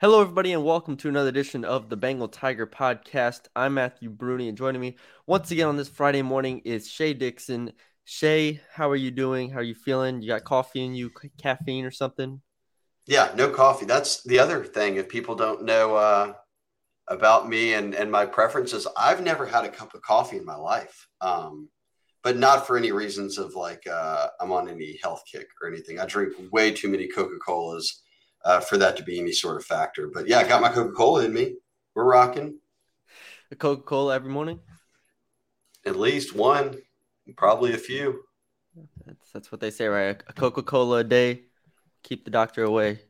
Hello, everybody, and welcome to another edition of the Bengal Tiger podcast. I'm Matthew Brune, and joining me once again on this Friday morning is Shea Dixon. Shea, how are you doing? How are you feeling? You got coffee in you, caffeine or something? Yeah, no coffee. That's the other thing. If people don't know uh, about me and, and my preferences, I've never had a cup of coffee in my life. Um, but not for any reasons of like uh, I'm on any health kick or anything. I drink way too many Coca Colas uh, for that to be any sort of factor. But yeah, I got my Coca Cola in me. We're rocking. A Coca Cola every morning. At least one, probably a few. That's that's what they say, right? A Coca Cola a day, keep the doctor away.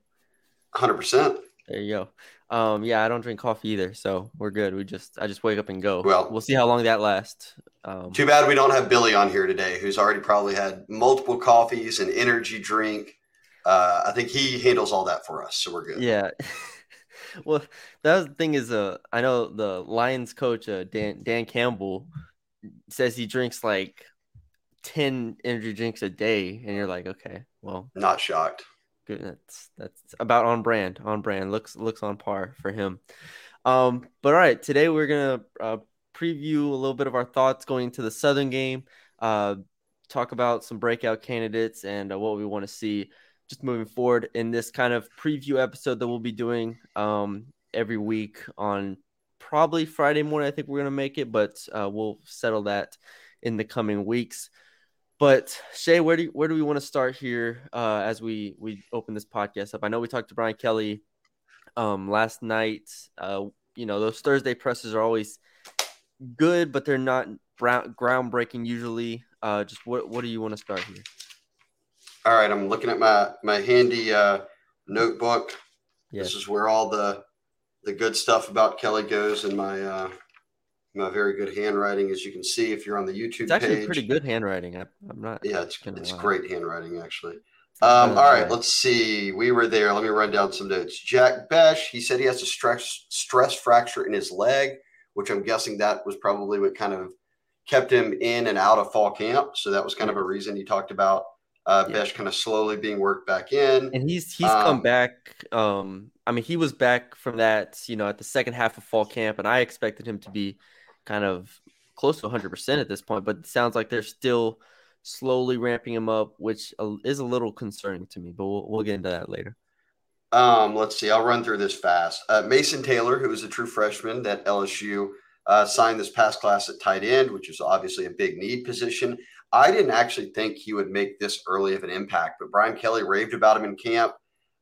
Hundred percent. There you go. Um, yeah, I don't drink coffee either, so we're good. We just I just wake up and go. Well, we'll see how long that lasts. Um, too bad we don't have Billy on here today, who's already probably had multiple coffees and energy drink. Uh, I think he handles all that for us, so we're good. Yeah. well, the thing is, uh, I know the Lions coach, uh, Dan Dan Campbell, says he drinks like ten energy drinks a day, and you're like, okay, well, not shocked good. That's that's about on brand. On brand. Looks looks on par for him. Um, but all right, today we're gonna uh, preview a little bit of our thoughts going into the Southern game. Uh, talk about some breakout candidates and uh, what we want to see just moving forward in this kind of preview episode that we'll be doing um, every week on probably Friday morning. I think we're gonna make it, but uh, we'll settle that in the coming weeks. But Shea, where do you, where do we want to start here uh, as we we open this podcast up? I know we talked to Brian Kelly um, last night. Uh, you know those Thursday presses are always good, but they're not groundbreaking usually. Uh, just what what do you want to start here? All right, I'm looking at my my handy uh, notebook. Yes. This is where all the the good stuff about Kelly goes in my uh, my very good handwriting, as you can see if you're on the YouTube it's actually page. pretty good handwriting. I, am not. Yeah, it's it's lie. great handwriting actually. Um, all right, let's see. We were there. Let me run down some notes. Jack Bech, he said he has a stress stress fracture in his leg, which I'm guessing that was probably what kind of kept him in and out of fall camp. So that was kind of a reason he talked about uh, yeah. Bech kind of slowly being worked back in. And he's he's um, come back. Um, I mean, he was back from that, you know, at the second half of fall camp, and I expected him to be kind of close to 100% at this point, but it sounds like they're still slowly ramping him up, which is a little concerning to me, but we'll, we'll get into that later. Um, let's see. I'll run through this fast. Uh, Mason Taylor, who is a true freshman that LSU, uh, signed this past class at tight end, which is obviously a big need position. I didn't actually think he would make this early of an impact, but Brian Kelly raved about him in camp.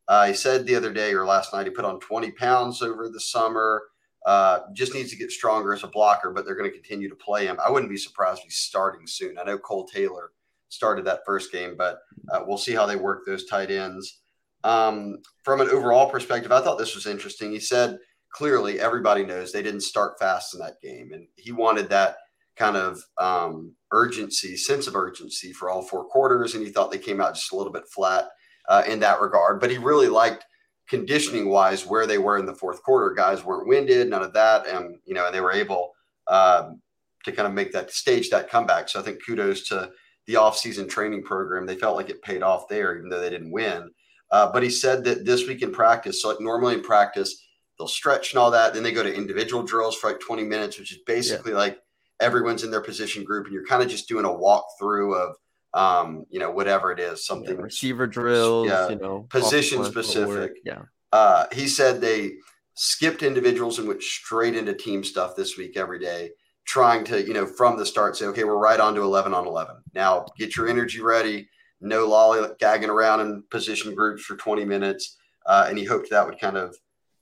Uh, he said the other day or last night he put on 20 pounds over the summer. Uh, just needs to get stronger as a blocker, but they're going to continue to play him. I wouldn't be surprised if he's starting soon. I know Cole Taylor started that first game, but uh, we'll see how they work those tight ends. Um, from an overall perspective, I thought this was interesting. He said clearly everybody knows they didn't start fast in that game, and he wanted that kind of um, urgency, sense of urgency for all four quarters, and he thought they came out just a little bit flat uh, in that regard. But he really liked conditioning wise where they were in the fourth quarter. Guys weren't winded, none of that, and you know, and they were able um, to kind of make that stage that comeback. So I think kudos to the offseason training program. They felt like it paid off there, even though they didn't win. Uh, but he said that this week in practice, so like normally in practice, they'll stretch and all that. Then they go to individual drills for like 20 minutes, which is basically yeah. like everyone's in their position group and you're kind of just doing a walkthrough of um, you know, whatever it is, something yeah, receiver drills, yeah, you know, position specific. Yeah. Uh, he said they skipped individuals and went straight into team stuff this week every day, trying to, you know, from the start say, okay, we're right on to 11 on 11. Now get your energy ready. No lollygagging around in position groups for 20 minutes. Uh, and he hoped that would kind of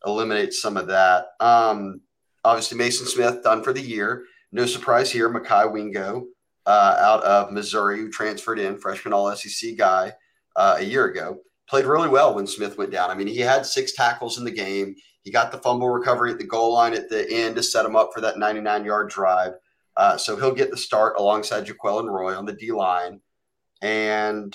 eliminate some of that. Um, obviously, Mason Smith done for the year. No surprise here. Mekhi Wingo uh, out of Missouri who transferred in, freshman All SEC guy uh, a year ago. played really well when Smith went down. I mean, he had six tackles in the game. He got the fumble recovery at the goal line at the end to set him up for that 99 yard drive. Uh, so he'll get the start alongside Jaquelin Roy on the D line. And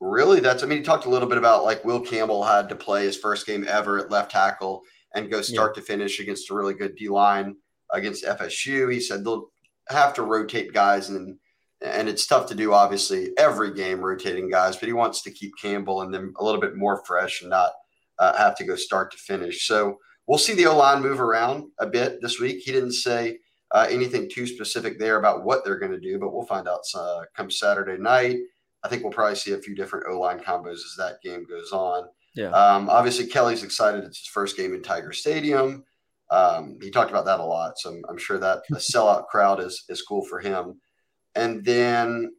really, that's, I mean, he talked a little bit about like Will Campbell had to play his first game ever at left tackle and go start yeah. to finish against a really good D line against FSU. He said they'll have to rotate guys and and it's tough to do obviously every game rotating guys, but he wants to keep Campbell and them a little bit more fresh and not uh, have to go start to finish. So we'll see the O line move around a bit this week. He didn't say uh, anything too specific there about what they're going to do, but we'll find out uh, come Saturday night. I think we'll probably see a few different O line combos as that game goes on. Yeah. Um, obviously, Kelly's excited. It's his first game in Tiger Stadium. Um, he talked about that a lot, so I'm, I'm sure that a sellout crowd is is cool for him. And then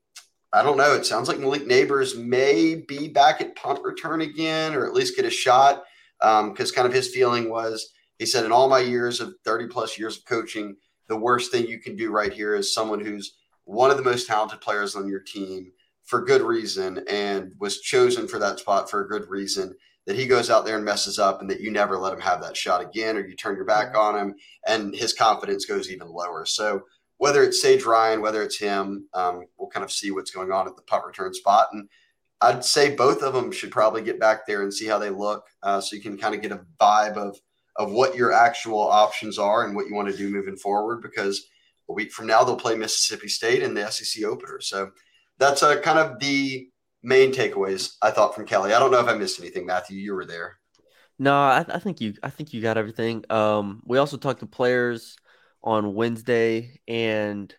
I don't know. It sounds like Malik Nabers may be back at punt return again, or at least get a shot. Because um, kind of his feeling was, he said, in all my years of 30 plus years of coaching, the worst thing you can do right here is someone who's one of the most talented players on your team for good reason and was chosen for that spot for a good reason that he goes out there and messes up and that you never let him have that shot again or you turn your back on him and his confidence goes even lower. So whether it's Sage Ryan, whether it's him, um, we'll kind of see what's going on at the punt return spot. And I'd say both of them should probably get back there and see how they look, uh, so you can kind of get a vibe of of what your actual options are and what you want to do moving forward. Because a week from now they'll play Mississippi State in the SEC opener. So that's a kind of the main takeaways I thought from Kelly. I don't know if I missed anything, Matthew. You were there. No, I, I think you I think you got everything. Um, we also talked to players on Wednesday, and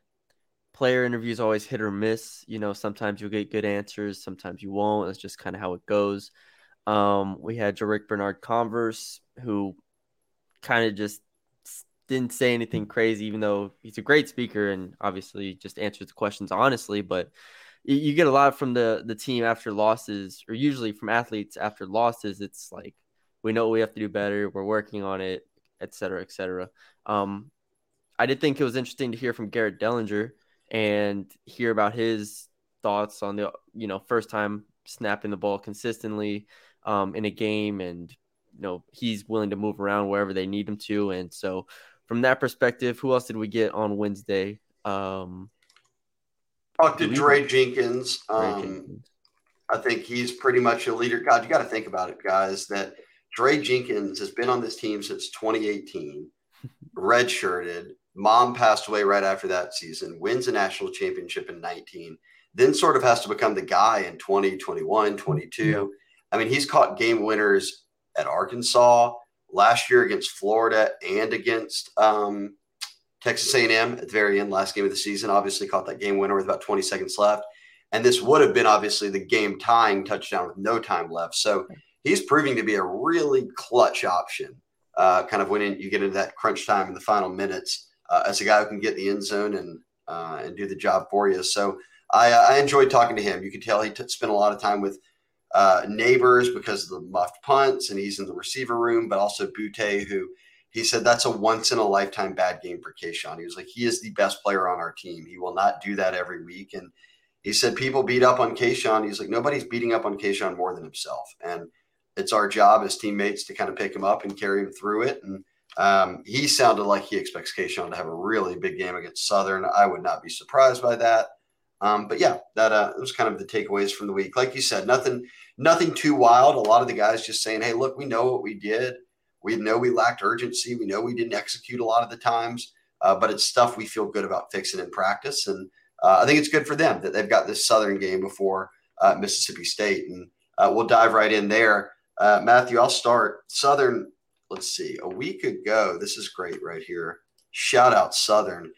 player interviews always hit or miss. You know, sometimes you'll get good answers, sometimes you won't. That's just kind of how it goes. Um, we had Jarrick Bernard Converse, who kind of just didn't say anything crazy, even though he's a great speaker and obviously just answers the questions honestly. But you get a lot from the the team after losses, or usually from athletes after losses. It's like we know we have to do better. We're working on it, et cetera, et cetera. Um, I did think it was interesting to hear from Garrett Dellinger and hear about his thoughts on the you know first time snapping the ball consistently um, in a game, and you know he's willing to move around wherever they need him to. And so, from that perspective, who else did we get on Wednesday? Um, Talked to Jaray Jenkins. Um, Jenkins. I think he's pretty much a leader. God, you got to think about it, guys. That Jaray Jenkins has been on this team since 2018, redshirted, Mom passed away right after that season, wins a national championship in 19, then sort of has to become the guy in 20, 21, 22. I mean, he's caught game winners at Arkansas last year against Florida and against um, Texas A&M at the very end, last game of the season. Obviously, caught that game winner with about 20 seconds left, and this would have been obviously the game tying touchdown with no time left. So he's proving to be a really clutch option. Uh, kind of when in, you get into that crunch time in the final minutes uh, as a guy who can get the end zone and uh, and do the job for you. So I, uh, I enjoyed talking to him. You could tell he t- spent a lot of time with uh, Nabers because of the muffed punts, and he's in the receiver room. But also Boutte, who he said that's a once in a lifetime bad game for Kayshon. He was like, he is the best player on our team. He will not do that every week. And he said people beat up on Kayshon. He's like, nobody's beating up on Kayshon more than himself. And it's our job as teammates to kind of pick him up and carry him through it. And um, he sounded like he expects Kayshon to have a really big game against Southern. I would not be surprised by that. Um, but yeah, that uh, was kind of the takeaways from the week. Like you said, nothing, nothing too wild. A lot of the guys just saying, "Hey, look, we know what we did. We know we lacked urgency. We know we didn't execute a lot of the times, uh, but it's stuff we feel good about fixing in practice. And uh, I think it's good for them that they've got this Southern game before uh, Mississippi State, and uh, we'll dive right in there. Uh, Matthew, I'll start. Southern let's see, a week ago. This is great right here. Shout out Southern.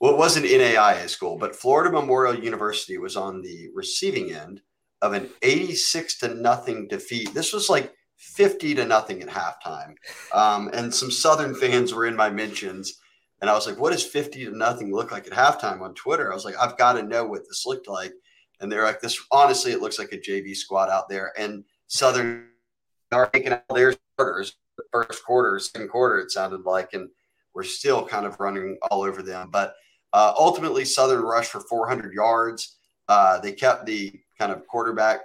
Well, it wasn't NAIA school, but Florida Memorial University was on the receiving end of an 86 to nothing defeat. This was like 50 to nothing at halftime. Um, and some Southern fans were in my mentions. And I was like, what does 50 to nothing look like at halftime on Twitter? I was like, I've got to know what this looked like. And they're like, this honestly, it looks like a JV squad out there. And Southern are taking out their starters the first quarter, second quarter, it sounded like, and we're still kind of running all over them. But uh, ultimately, Southern rushed for 400 yards. Uh, they kept the kind of quarterback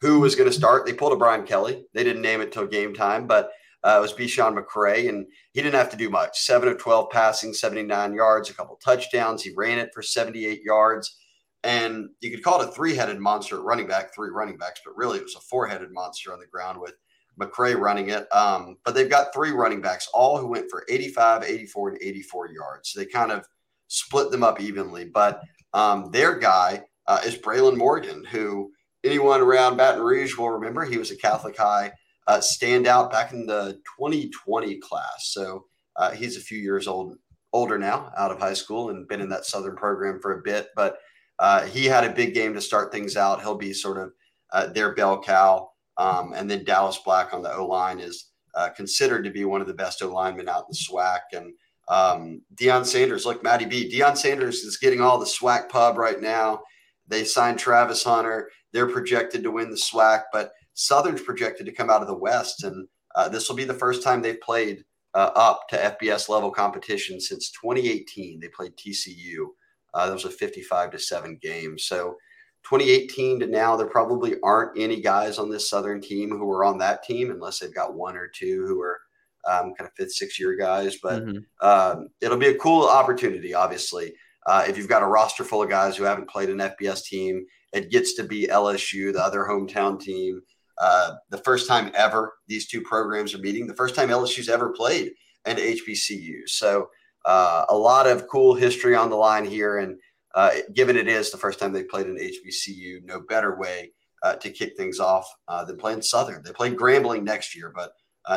who was going to start. They pulled a Brian Kelly. They didn't name it till game time, but uh, it was Besean McCray, and he didn't have to do much. Seven of 12 passing, 79 yards, a couple touchdowns. He ran it for 78 yards. And you could call it a three headed monster running back, three running backs, but really it was a four headed monster on the ground with McCray running it. Um, but they've got three running backs, all who went for 85, 84, and 84 yards. So they kind of split them up evenly. But um, their guy uh, is Braylon Morgan, who anyone around Baton Rouge will remember. He was a Catholic High uh, standout back in the 2020 class. So uh, he's a few years old, older now, out of high school, and been in that Southern program for a bit. But uh, he had a big game to start things out. He'll be sort of uh, their bell cow. Um, and then Dallas Black on the O line is uh, considered to be one of the best O out in the SWAC. And um, Deion Sanders, look, Matty B. Deion Sanders is getting all the SWAC pub right now. They signed Travis Hunter. They're projected to win the SWAC, but Southern's projected to come out of the West. And uh, this will be the first time they've played uh, up to FBS level competition since 2018. They played TCU. Uh, that was a 55 to 7 game. So 2018 to now, there probably aren't any guys on this Southern team who are on that team, unless they've got one or two who are um, kind of fifth, six year guys. But mm-hmm. um, it'll be a cool opportunity, obviously. Uh, if you've got a roster full of guys who haven't played an FBS team, it gets to be LSU, the other hometown team. Uh, the first time ever these two programs are meeting, the first time LSU's ever played an HBCU. So uh, a lot of cool history on the line here. And uh, given it is the first time they played an HBCU, no better way uh, to kick things off uh, than playing Southern. They play Grambling next year, but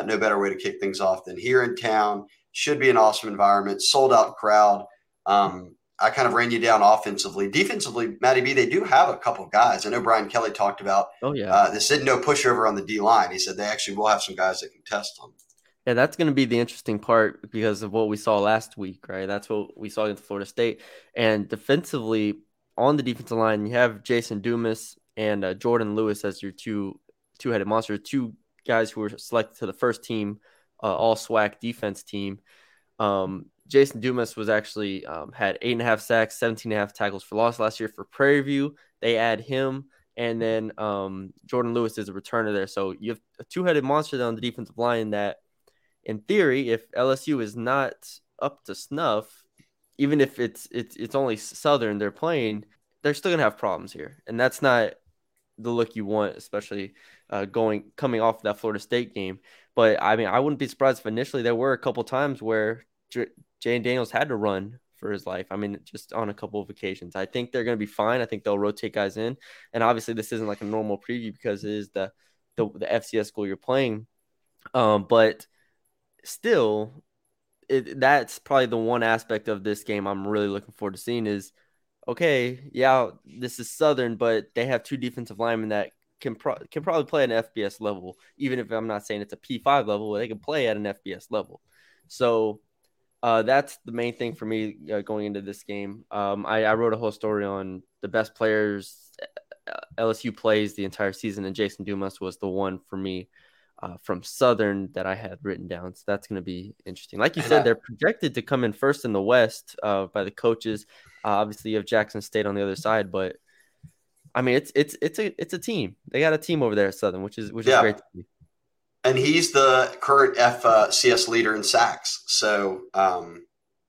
no better way to kick things off than here in town. Should be an awesome environment, sold out crowd. Um, I kind of ran you down offensively. Defensively, Matty B, they do have a couple guys. I know Brian Kelly talked about. Oh yeah. Uh, they said no pushover on the D line. He said they actually will have some guys that can test them. Yeah, that's going to be the interesting part because of what we saw last week, right? That's what we saw against Florida State. And defensively, on the defensive line, you have Jason Dumas and uh, Jordan Lewis as your two two-headed monsters, two guys who were selected to the first team, uh, all SWAC defense team. Um, Jason Dumas was actually um, had eight and a half sacks, 17 and a half tackles for loss last year for Prairie View. They add him. And then um, Jordan Lewis is a returner there. So you have a two headed monster on the defensive line that – in theory, if LSU is not up to snuff, even if it's it's it's only Southern they're playing, they're still gonna have problems here, and that's not the look you want, especially uh, going coming off that Florida State game. But I mean, I wouldn't be surprised if initially there were a couple times where Jayden Daniels had to run for his life. I mean, just on a couple of occasions. I think they're going to be fine. I think they'll rotate guys in, and obviously this isn't like a normal preview because it is the the, the FCS school you're playing. Um, but still, it, that's probably the one aspect of this game I'm really looking forward to seeing is okay, yeah, this is Southern, but they have two defensive linemen that can pro- can probably play an FBS level, even if I'm not saying it's a P5 level, they can play at an FBS level. So uh, that's the main thing for me uh, going into this game. Um, I, I, wrote a whole story on the best players uh, LSU plays the entire season, and Jason Dumas was the one for me uh, from Southern that I had written down. So that's going to be interesting. Like you said, they're projected to come in first in the West uh, by the coaches. Uh, obviously, you have Jackson State on the other side, but I mean, it's it's it's a it's a team. They got a team over there at Southern, which is which yeah. is great to see. And he's the current FCS leader in sacks. So, um,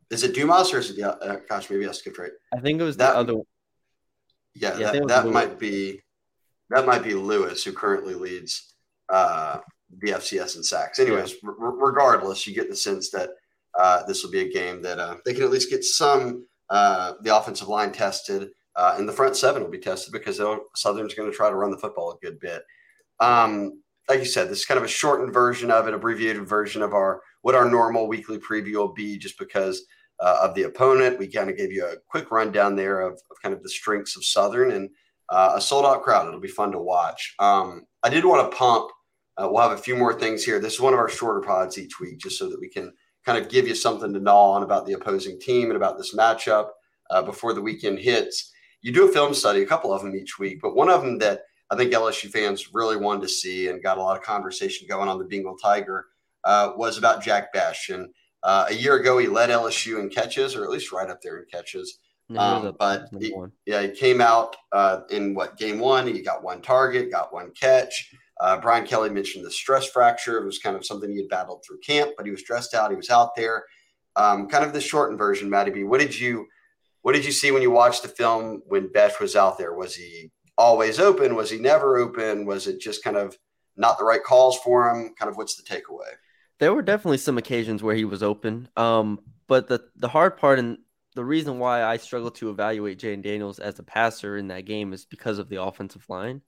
is it Dumas or is it? Uh, gosh, maybe I skipped right. I think it was that, the other. Yeah, yeah that, that might be that might be Lewis, who currently leads uh, the FCS and sacks. Anyways, yeah. r- regardless, you get the sense that uh, this will be a game that uh, they can at least get some uh, the offensive line tested, uh, and the front seven will be tested because Southern's going to try to run the football a good bit. Um, like you said, this is kind of a shortened version of it, abbreviated version of our what our normal weekly preview will be, just because uh, of the opponent. We kind of gave you a quick rundown there of, of kind of the strengths of Southern and uh, a sold out crowd. It'll be fun to watch. Um, I did want to pump uh, we'll have a few more things here. This is one of our shorter pods each week, just so that we can kind of give you something to gnaw on about the opposing team and about this matchup uh, before the weekend hits. You do a film study, a couple of them each week, but one of them that I think LSU fans really wanted to see and got a lot of conversation going on the Bengal Tiger uh, was about Jack Bech. And uh, a year ago, he led LSU in catches, or at least right up there in catches. Um, but he, yeah, he came out uh, in what game one? He got one target, got one catch. Uh, Brian Kelly mentioned the stress fracture. It was kind of something he had battled through camp, but he was stressed out. He was out there. Um, kind of the shortened version, Matty B. What did you what did you see when you watched the film when Bech was out there? Was he always open? Was he never open? Was it just kind of not the right calls for him? Kind of what's the takeaway? There were definitely some occasions where he was open. Um, but the the hard part and the reason why I struggle to evaluate Jayden Daniels as a passer in that game is because of the offensive line.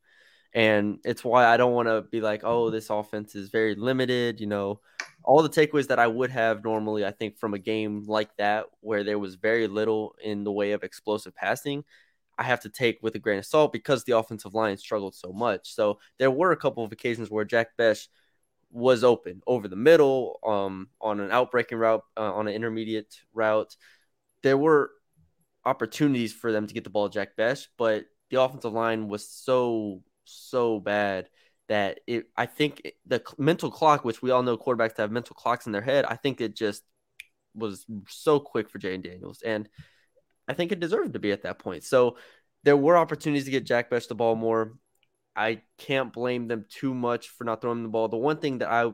And it's why I don't want to be like, oh, this offense is very limited. You know, all the takeaways that I would have normally, I think, from a game like that, where there was very little in the way of explosive passing, I have to take with a grain of salt because the offensive line struggled so much. So there were a couple of occasions where Jack Bech was open over the middle, um, on an outbreaking route, uh, on an intermediate route. There were opportunities for them to get the ball Jack Bech, but the offensive line was so so bad that it. I think the mental clock, which we all know quarterbacks have mental clocks in their head, I think it just was so quick for Jayden Daniels, and I think it deserved to be at that point. So there were opportunities to get Jack Bech the ball more. I can't blame them too much for not throwing the ball. The one thing that I,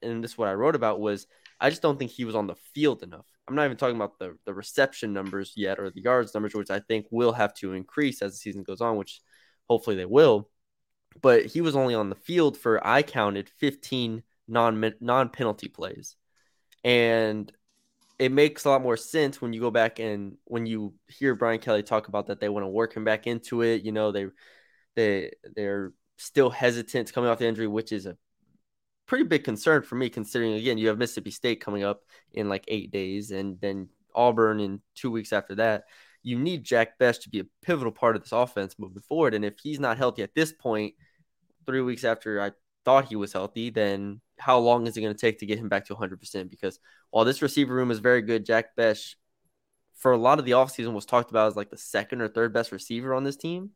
and this is what I wrote about, was I just don't think he was on the field enough. I'm not even talking about the, the reception numbers yet or the yards numbers, which I think will have to increase as the season goes on, which hopefully they will. But he was only on the field for, I counted 15 non non penalty plays. And it makes a lot more sense when you go back and when you hear Brian Kelly talk about that they want to work him back into it. You know, they they they're still hesitant coming off the injury, which is a pretty big concern for me, considering again you have Mississippi State coming up in like eight days, and then Auburn in two weeks after that. You need Jack Bech to be a pivotal part of this offense moving forward, and if he's not healthy at this point, three weeks after I thought he was healthy, then how long is it going to take to get him back to 100%? Because while this receiver room is very good, Jack Bech, for a lot of the offseason, was talked about as like the second or third best receiver on this team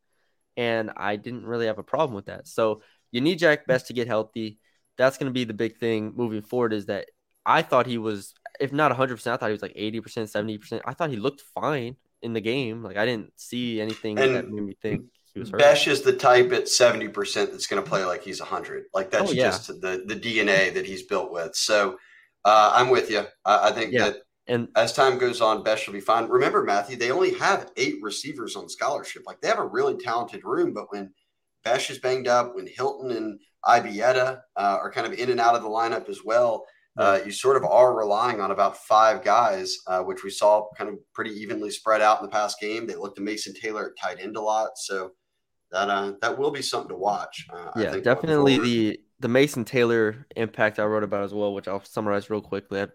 and I didn't really have a problem with that. So you need Jack Bech to get healthy. That's going to be the big thing moving forward. Is that I thought he was, if not 100, percent I thought he was like 80 percent, 70 percent. I thought he looked fine in the game. Like I didn't see anything and that made me think he was hurt. Bech is the type at 70 percent that's going to play like he's 100. Like that's oh, yeah. just the the DNA that he's built with. So uh, I'm with you. I, I think yeah. that and as time goes on, Bech will be fine. Remember, Matthew, they only have eight receivers on scholarship. Like they have a really talented room, but when Bech is banged up, when Hilton and Ibieta uh, are kind of in and out of the lineup as well, uh, you sort of are relying on about five guys, uh, which we saw kind of pretty evenly spread out in the past game. They looked to Mason Taylor at tight end a lot, so that uh, that will be something to watch. Uh, yeah, definitely the the Mason Taylor impact I wrote about as well, which I'll summarize real quickly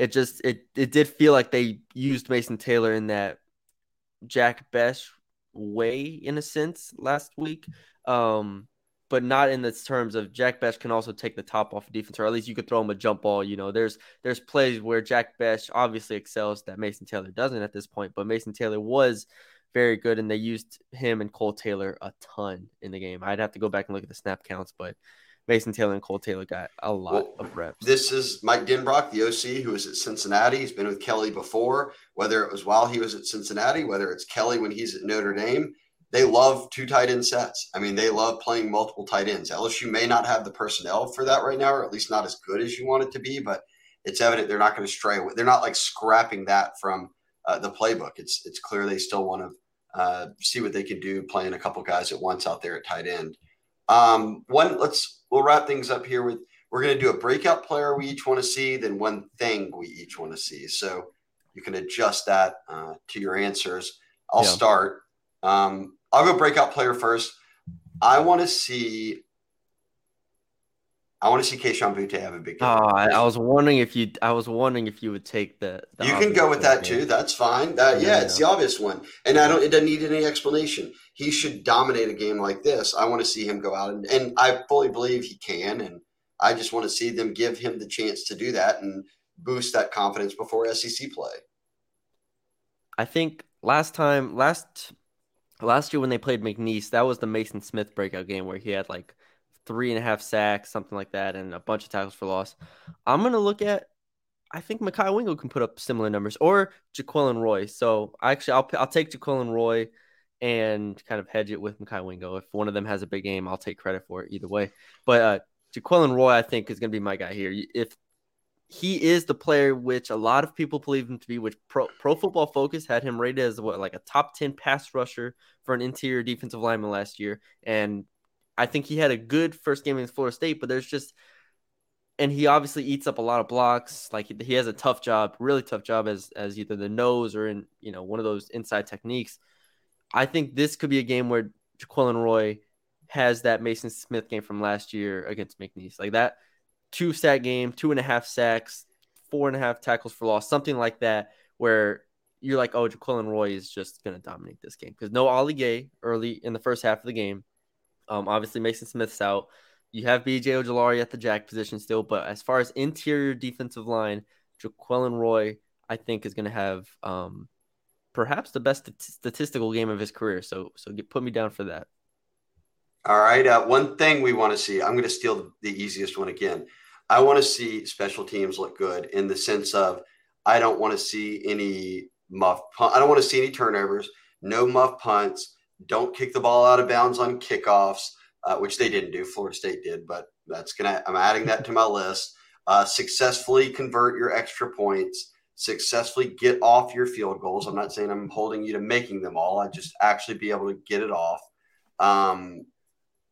it just it it did feel like they used Mason Taylor in that Jack Bech way in a sense last week. Um, but not in the terms of Jack Bech can also take the top off of defense, or at least you could throw him a jump ball. You know, there's there's plays where Jack Bech obviously excels that Mason Taylor doesn't at this point, but Mason Taylor was very good, and they used him and Cole Taylor a ton in the game. I'd have to go back and look at the snap counts, but Mason Taylor and Cole Taylor got a lot well, of reps. This is Mike Denbrock, the OC, who is at Cincinnati. He's been with Kelly before, whether it was while he was at Cincinnati, whether it's Kelly when he's at Notre Dame. They love two tight end sets. I mean, they love playing multiple tight ends. LSU may not have the personnel for that right now, or at least not as good as you want it to be, but it's evident they're not going to stray away. They're not like scrapping that from uh, the playbook. It's it's clear they still want to uh, see what they can do playing a couple guys at once out there at tight end. Um, one, let's we'll wrap things up here with we're going to do a breakout player we each want to see, then one thing we each want to see. So you can adjust that uh, to your answers. I'll yeah. start. Um, I'll go breakout player first. I want to see I want to see Kayshon Boutte have a big game. Oh, I, I, was wondering if you. I was wondering if you would take the. the you can go with that game. too. That's fine. That, yeah, yeah, it's the obvious one, and I don't. It doesn't need any explanation. He should dominate a game like this. I want to see him go out, and, and I fully believe he can. And I just want to see them give him the chance to do that and boost that confidence before SEC play. I think last time, last last year when they played McNeese, that was the Mason Smith breakout game where he had like three and a half sacks, something like that, and a bunch of tackles for loss. I'm gonna look at I think Mekhi Wingo can put up similar numbers or Jaquelin Roy. So actually, I'll I'll take Jaquelin Roy and kind of hedge it with Mekhi Wingo. If one of them has a big game, I'll take credit for it either way. But uh, Jaquelin Roy, I think, is going to be my guy here. If he is the player which a lot of people believe him to be, which Pro, Pro Football Focus had him rated as what like a top ten pass rusher for an interior defensive lineman last year, and I think he had a good first game against Florida State. But there's just and he obviously eats up a lot of blocks. Like he has a tough job, really tough job as as either the nose or in you know one of those inside techniques. I think this could be a game where Jaquelin Roy has that Mason Smith game from last year against McNeese, like that two sack game, two and a half sacks, four and a half tackles for loss, something like that, where you're like, oh, Jaquelin Roy is just to dominate this game because no Ali Gaye early in the first half of the game. Um, obviously, Mason Smith's out. You have BJ Ojulari at the jack position still, but as far as interior defensive line, Jaquelin Roy, I think, is going to have um, perhaps the best statistical game of his career. So, so get, put me down for that. All right. Uh, one thing we want to see, I'm going to steal the easiest one again. I want to see special teams look good in the sense of I don't want to see any muff. Punt. I don't want to see any turnovers. No muff punts. Don't kick the ball out of bounds on kickoffs uh, which they didn't do. Florida State did, but that's gonna. I'm adding that to my list. Uh, successfully convert your extra points. Successfully get off your field goals. I'm not saying I'm holding you to making them all. I just actually be able to get it off. Um,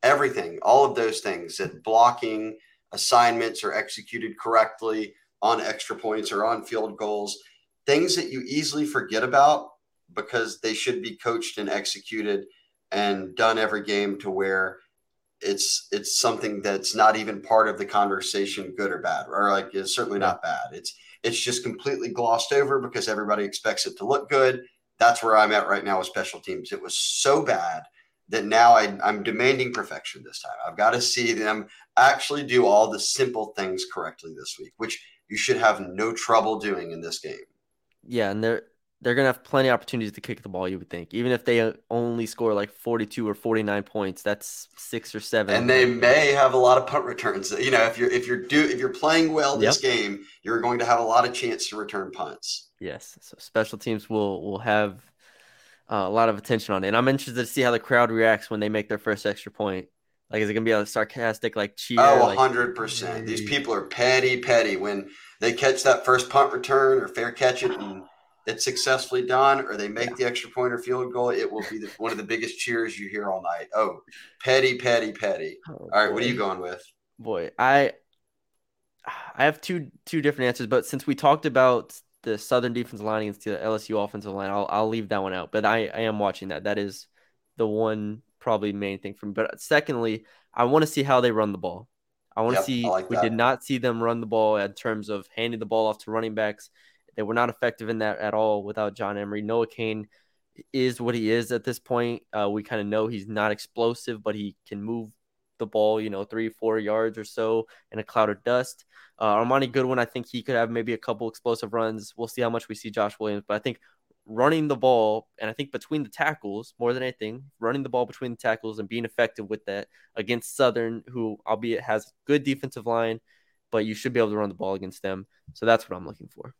everything, all of those things that blocking assignments are executed correctly on extra points or on field goals, things that you easily forget about because they should be coached and executed and done every game to where it's it's something that's not even part of the conversation good or bad or like it's certainly not bad. It's it's just completely glossed over because everybody expects it to look good. That's where i'm at right now with special teams. It was so bad that now I, i'm demanding perfection this time. I've got to see them actually do all the simple things correctly this week which you should have no trouble doing in this game. Yeah and they're they're going to have plenty of opportunities to kick the ball, you would think. Even if they only score like 42 or 49 points, that's six or seven. And they may have a lot of punt returns. You know, if you're if you're do if you're playing well this yep. game, you're going to have a lot of chance to return punts. Yes. So special teams will will have uh, a lot of attention on it. And I'm interested to see how the crowd reacts when they make their first extra point. Like, is it gonna be a sarcastic like cheer? Oh, hundred like, percent. These people are petty, petty when they catch that first punt return or fair catch it and it's successfully done or they make the extra point or field goal, it will be the, one of the biggest cheers you hear all night. Oh, petty, petty, petty. Oh, all right, boy. what are you going with? Boy, I I have two two different answers, but since we talked about the Southern defensive line against the LSU offensive line, I'll I'll leave that one out. But I, I am watching that. That is the one probably main thing for me. But secondly, I want to see how they run the ball. I want to yep, see. Like we did not see them run the ball in terms of handing the ball off to running backs. They were not effective in that at all without John Emery. Noah Cain is what he is at this point. Uh, we kind of know he's not explosive, but he can move the ball, you know, three, four yards or so in a cloud of dust. Uh, Armoni Goodwin, I think he could have maybe a couple explosive runs. We'll see how much we see Josh Williams, but I think running the ball and I think between the tackles more than anything, running the ball between the tackles and being effective with that against Southern, who albeit has good defensive line, but you should be able to run the ball against them. So that's what I'm looking for.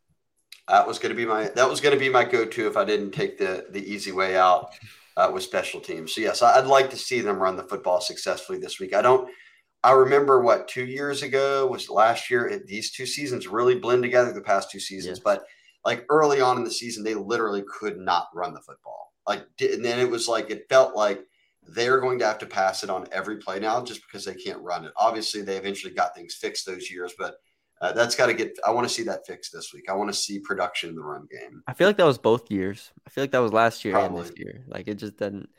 That was going to be my that was going to be my go-to if I didn't take the the easy way out uh, with special teams. So yes, I'd like to see them run the football successfully this week. I don't. I remember what two years ago was last year. It, these two seasons really blend together. The past two seasons, but like early on in the season, they literally could not run the football. Like, and then it was like it felt like they're going to have to pass it on every play now just because they can't run it. Obviously, they eventually got things fixed those years, but uh, that's got to get. I want to see that fixed this week. I want to see production in the run game. I feel like that was both years. I feel like that was last year Probably. and this year. Like it just didn't.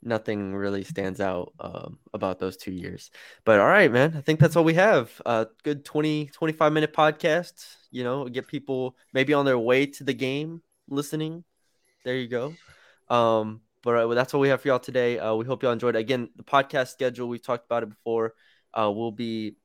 Nothing really stands out um, about those two years. But all right, man. I think that's all we have. Uh, good 20, 25 minute podcast. You know, get people maybe on their way to the game listening. There you go. Um, but uh, that's what we have for y'all today. Uh, we hope y'all enjoyed. It. Again, the podcast schedule we've talked about it before. Uh, will be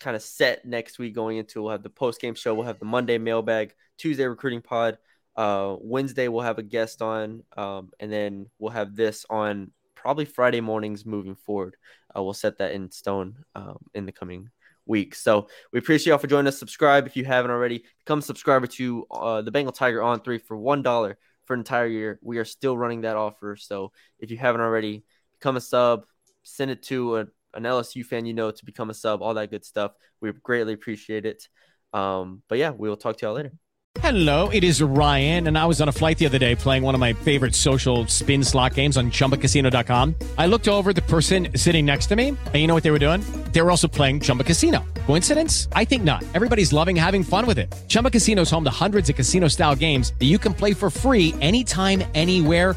kind of set next week going into. We'll have the post game show. We'll have the Monday mailbag, Tuesday recruiting pod. Uh, Wednesday we'll have a guest on, um, and then we'll have this on probably Friday mornings moving forward. Uh, we'll set that in stone um, in the coming weeks. So we appreciate y'all for joining us. Subscribe if you haven't already. Become a subscriber to uh, the Bengal Tiger on three for one dollar for an entire year. We are still running that offer. So if you haven't already, become a sub. Send it to a, an LSU fan you know to become a sub. All that good stuff. We greatly appreciate it. Um, but yeah, we will talk to y'all later. Hello, it is Ryan, and I was on a flight the other day playing one of my favorite social spin slot games on chumbacasino.com. I looked over the person sitting next to me, and you know what they were doing? They were also playing Chumba Casino. Coincidence? I think not. Everybody's loving having fun with it. Chumba Casino is home to hundreds of casino style games that you can play for free anytime, anywhere,